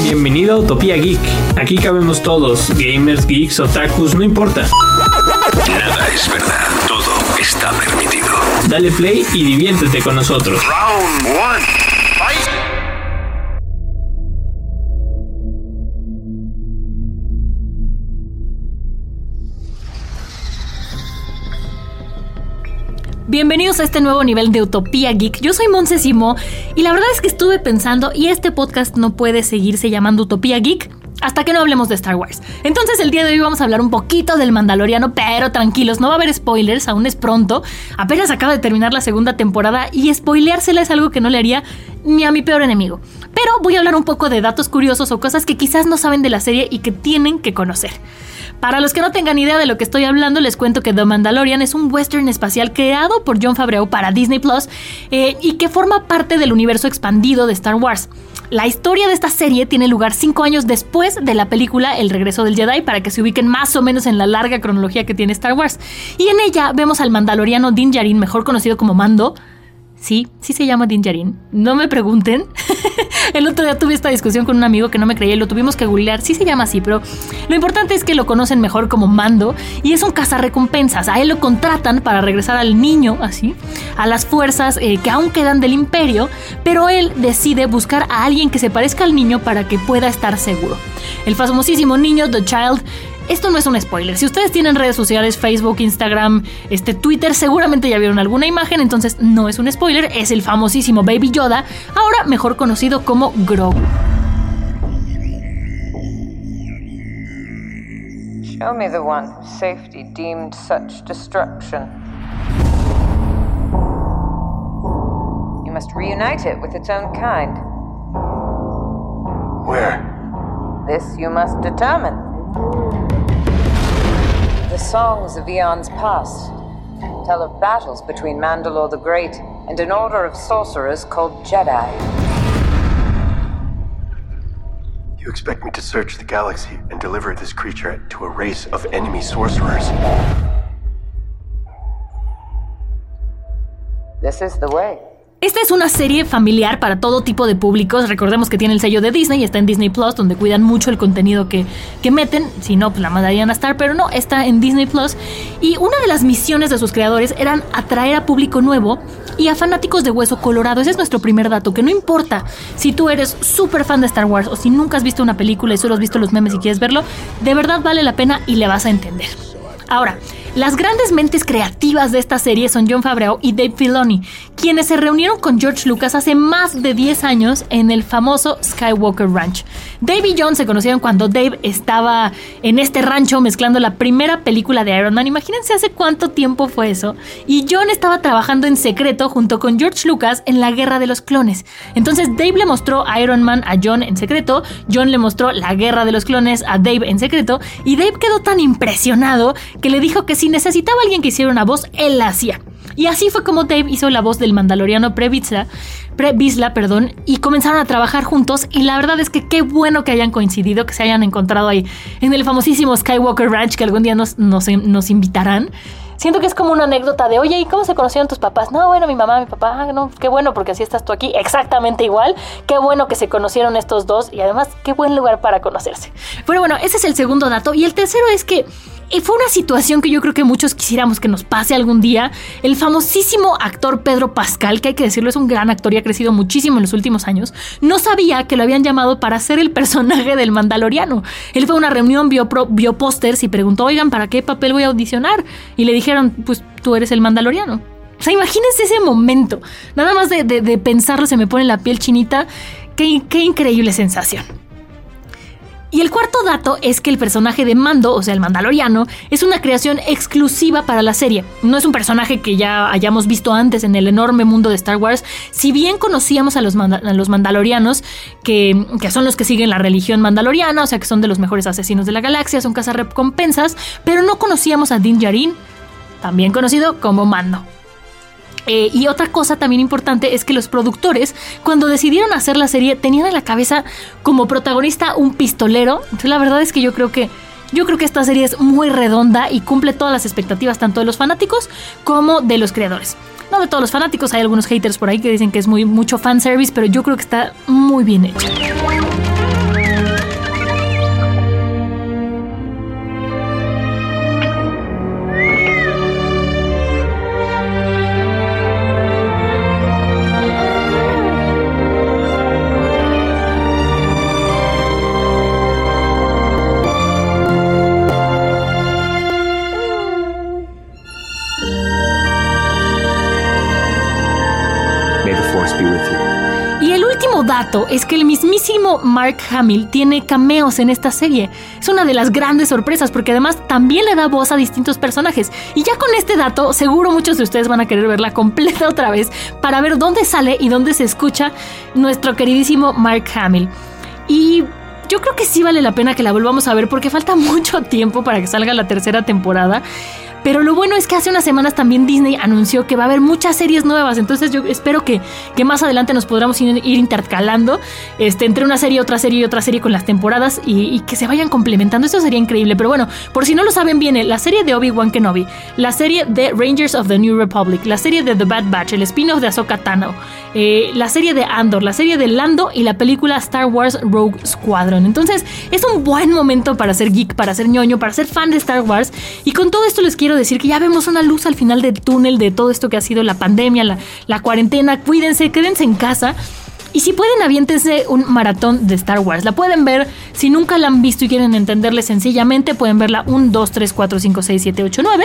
Bienvenido a Utopía Geek. Aquí cabemos todos, gamers, geeks, otakus, no importa. Nada es verdad, todo está permitido. Dale play y diviértete con nosotros. Round one. Fight. Bienvenidos a este nuevo nivel de Utopía Geek. Yo soy Monse Simo y la verdad es que estuve pensando y este podcast no puede seguirse llamando Utopía Geek hasta que no hablemos de Star Wars. Entonces el día de hoy vamos a hablar un poquito del Mandaloriano, pero tranquilos, no va a haber spoilers, aún es pronto. Apenas acaba de terminar la segunda temporada y spoileársela es algo que no le haría ni a mi peor enemigo. Pero voy a hablar un poco de datos curiosos o cosas que quizás no saben de la serie y que tienen que conocer. Para los que no tengan idea de lo que estoy hablando, les cuento que The Mandalorian es un western espacial creado por John Favreau para Disney Plus eh, y que forma parte del universo expandido de Star Wars. La historia de esta serie tiene lugar cinco años después de la película El regreso del Jedi, para que se ubiquen más o menos en la larga cronología que tiene Star Wars. Y en ella vemos al mandaloriano Din Djarin, mejor conocido como Mando, Sí, sí se llama Din Djarin. No me pregunten. el otro día tuve esta discusión con un amigo que no me creía y lo tuvimos que googlear. Sí se llama así, pero lo importante es que lo conocen mejor como Mando y es un cazarrecompensas. A él lo contratan para regresar al niño, así, a las fuerzas eh, que aún quedan del imperio, pero él decide buscar a alguien que se parezca al niño para que pueda estar seguro. El famosísimo niño, The Child, esto no es un spoiler. Si ustedes tienen redes sociales, Facebook, Instagram, este Twitter, seguramente ya vieron alguna imagen, entonces no es un spoiler, es el famosísimo Baby Yoda, ahora mejor conocido como Grogu. Show me the one whose safety deemed such destruction. You must reunite it with its own kind. Where? This you must determine. Songs of eons past tell of battles between Mandalore the Great and an order of sorcerers called Jedi. You expect me to search the galaxy and deliver this creature to a race of enemy sorcerers? This is the way. Esta es una serie familiar para todo tipo de públicos. Recordemos que tiene el sello de Disney y está en Disney Plus, donde cuidan mucho el contenido que, que meten. Si no, pues la mandarían a estar, pero no, está en Disney Plus. Y una de las misiones de sus creadores eran atraer a público nuevo y a fanáticos de hueso colorado. Ese es nuestro primer dato, que no importa si tú eres súper fan de Star Wars o si nunca has visto una película y solo has visto los memes y quieres verlo, de verdad vale la pena y le vas a entender. Ahora, las grandes mentes creativas de esta serie son John Favreau y Dave Filoni, quienes se reunieron con George Lucas hace más de 10 años en el famoso Skywalker Ranch. Dave y John se conocieron cuando Dave estaba en este rancho mezclando la primera película de Iron Man. Imagínense hace cuánto tiempo fue eso. Y John estaba trabajando en secreto junto con George Lucas en la Guerra de los Clones. Entonces Dave le mostró Iron Man a John en secreto, John le mostró la Guerra de los Clones a Dave en secreto y Dave quedó tan impresionado que le dijo que si necesitaba alguien que hiciera una voz, él la hacía. Y así fue como Dave hizo la voz del mandaloriano Previsla, Previsla, perdón, y comenzaron a trabajar juntos. Y la verdad es que qué bueno que hayan coincidido, que se hayan encontrado ahí en el famosísimo Skywalker Ranch, que algún día nos, nos, invitarán. Siento que es como una anécdota de, oye, ¿y cómo se conocieron tus papás? No, bueno, mi mamá, mi papá, ah, no, qué bueno, porque así estás tú aquí, exactamente igual. Qué bueno que se conocieron estos dos y además, qué buen lugar para conocerse. Pero bueno, ese es el segundo dato. Y el tercero es que y fue una situación que yo creo que muchos quisiéramos que nos pase algún día. El famosísimo actor Pedro Pascal, que hay que decirlo es un gran actor y ha crecido muchísimo en los últimos años, no sabía que lo habían llamado para ser el personaje del Mandaloriano. Él fue a una reunión, vio, vio pósters y preguntó, oigan, ¿para qué papel voy a audicionar? Y le dijeron, pues tú eres el Mandaloriano. O sea, imagínense ese momento. Nada más de, de, de pensarlo se me pone la piel chinita. Qué, qué increíble sensación. Y el cuarto dato es que el personaje de Mando, o sea, el Mandaloriano, es una creación exclusiva para la serie. No es un personaje que ya hayamos visto antes en el enorme mundo de Star Wars. Si bien conocíamos a los, los Mandalorianos, que, que, son los que siguen la religión mandaloriana, o sea, que son de los mejores asesinos de la galaxia, son cazarrecompensas, pero no conocíamos a Din Djarin, también conocido como Mando. Eh, y otra cosa también importante es que los productores, cuando decidieron hacer la serie, tenían en la cabeza como protagonista un pistolero. Entonces, la verdad es que yo creo que yo creo que esta serie es muy redonda y cumple todas las expectativas tanto de los fanáticos como de los creadores. No de todos los fanáticos, hay algunos haters por ahí que dicen que es muy mucho fanservice, pero yo creo que está muy bien es que el mismísimo Mark Hamill tiene cameos en esta serie. Es una de las grandes sorpresas porque además también le da voz a distintos personajes. Y ya con este dato, seguro muchos de ustedes van a querer verla completa otra vez para ver dónde sale y dónde se escucha nuestro queridísimo Mark Hamill. Y yo creo que sí vale la pena que la volvamos a ver porque falta mucho tiempo para que salga la tercera temporada. Pero lo bueno es que hace unas semanas también Disney anunció que va a haber muchas series nuevas. Entonces yo espero que, que más adelante nos podamos ir, intercalando este, entre una serie, otra serie y otra serie con las temporadas y, que se vayan complementando. Eso sería increíble. Pero bueno, por si no lo saben, viene la serie de Obi-Wan Kenobi, la serie de Rangers of the New Republic, la serie de The Bad Batch, el spin-off de Ahsoka Tano, eh, la serie de Andor, la serie de Lando y la película Star Wars Rogue Squadron. Entonces es un buen momento para ser geek, para ser ñoño, para ser fan de Star Wars. Y con todo esto les quiero decir que ya vemos una luz al final del túnel de todo esto que ha sido la pandemia, la, la cuarentena. Cuídense, quédense en casa. Y si pueden, aviéntense un maratón de Star Wars. La pueden ver, si nunca la han visto y quieren entenderle sencillamente, pueden verla 1, 2, 3, 4, 5, 6, 7, 8, 9.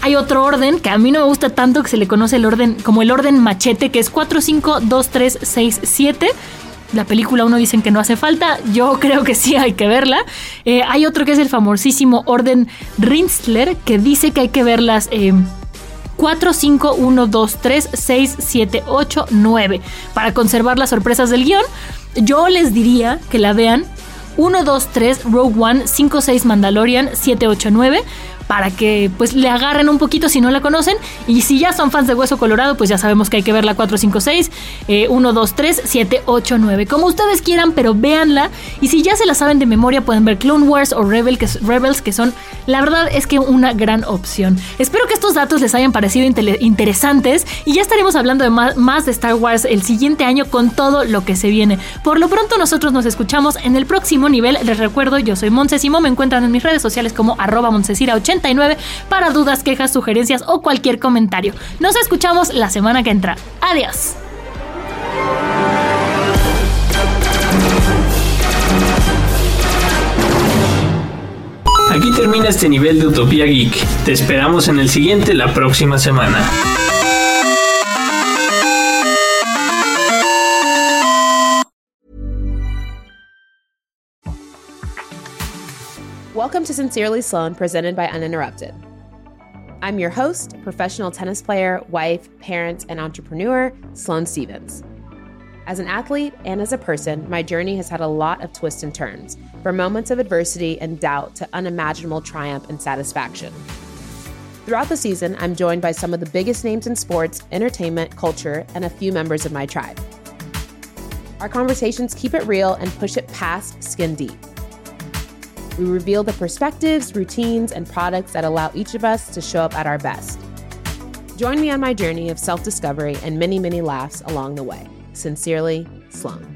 Hay otro orden que a mí no me gusta tanto, que se le conoce el orden como el orden machete, que es 4, 5, 2, 3, 6, 7 la película uno dicen que no hace falta, yo creo que sí hay que verla. Eh, hay otro que es el famosísimo Orden Rinzler, que dice que hay que verlas. 4, 5, 1, 2, 3, 6, 7, 8, 9. Para conservar las sorpresas del guion, yo les diría que la vean 1, 2, 3, Rogue One, 5, 6, Mandalorian, 7, 8, 9 para que pues le agarren un poquito si no la conocen. Y si ya son fans de Hueso Colorado, pues ya sabemos que hay que ver la 4, 5, 6, 1, 2, 3, 7, 8, 9. Como ustedes quieran, pero véanla. Y si ya se la saben de memoria, pueden ver Clone Wars o Rebel, que, Rebels, que son, la verdad es que una gran opción. Espero que estos datos les hayan parecido interesantes y ya estaremos hablando de más, de Star Wars el siguiente año con todo lo que se viene. Por lo pronto nosotros nos escuchamos en el próximo nivel. Les recuerdo, yo soy Montesimo, me encuentran en mis redes sociales como arroba 80 para dudas, quejas, sugerencias o cualquier comentario. Nos escuchamos la semana que entra. Adiós. Aquí termina este nivel de Utopía Geek. Te esperamos en el siguiente la próxima semana. Welcome to Sincerely Sloan, presented by Uninterrupted. I'm your host, professional tennis player, wife, parent, and entrepreneur, Sloan Stevens. As an athlete and as a person, my journey has had a lot of twists and turns, from moments of adversity and doubt to unimaginable triumph and satisfaction. Throughout the season, I'm joined by some of the biggest names in sports, entertainment, culture, and a few members of my tribe. Our conversations keep it real and push it past skin deep. We reveal the perspectives, routines, and products that allow each of us to show up at our best. Join me on my journey of self discovery and many, many laughs along the way. Sincerely, Sloan.